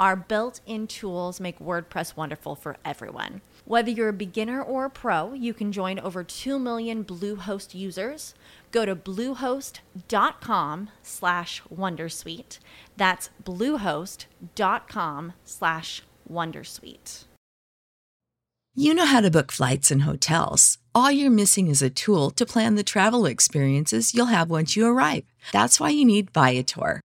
Our built in tools make WordPress wonderful for everyone. Whether you're a beginner or a pro, you can join over 2 million Bluehost users. Go to bluehost.com slash wondersuite. That's bluehost.com slash wondersuite. You know how to book flights and hotels. All you're missing is a tool to plan the travel experiences you'll have once you arrive. That's why you need Viator.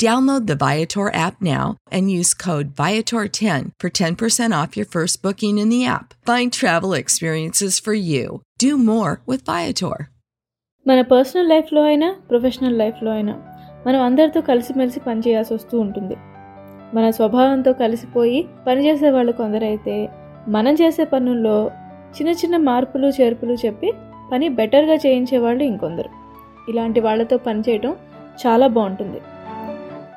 Download the Viator app now and use code Viator10 for 10% off your first booking in the app. Find travel experiences for you. Do more with Viator. మన personal లైఫ్లో అయినా professional లైఫ్లో అయినా మనం అందరితో కలిసిమెలిసి పనిచేయాల్సి వస్తూ ఉంటుంది మన స్వభావంతో కలిసిపోయి పనిచేసే వాళ్ళు కొందరైతే మనం చేసే పనుల్లో చిన్న చిన్న మార్పులు చేర్పులు చెప్పి పని బెటర్గా చేయించే వాళ్ళు ఇంకొందరు ఇలాంటి వాళ్ళతో పనిచేయటం చాలా బాగుంటుంది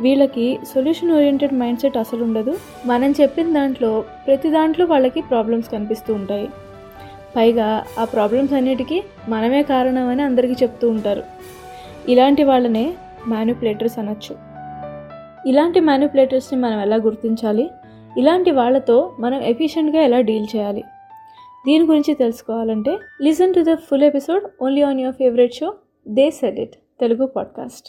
వీళ్ళకి సొల్యూషన్ ఓరియంటెడ్ మైండ్ సెట్ అసలు ఉండదు. మనం చెప్పిన దాంట్లో ప్రతి దాంట్లో వాళ్ళకి ప్రాబ్లమ్స్ కనిపిస్తూ ఉంటాయి. పైగా ఆ ప్రాబ్లమ్స్ అన్నిటికీ మనమే కారణం అని అందరికీ చెప్తూ ఉంటారు. ఇలాంటి వాళ్ళనే మ్యానుపులేటర్స్ అనొచ్చు. ఇలాంటి మ్యానుపులేటర్స్ని మనం ఎలా గుర్తించాలి? ఇలాంటి వాళ్ళతో మనం ఎఫిషియెంట్గా ఎలా డీల్ చేయాలి? దీని గురించి తెలుసుకోవాలంటే listen to the full episode only on your favourite show they said it Telugu podcast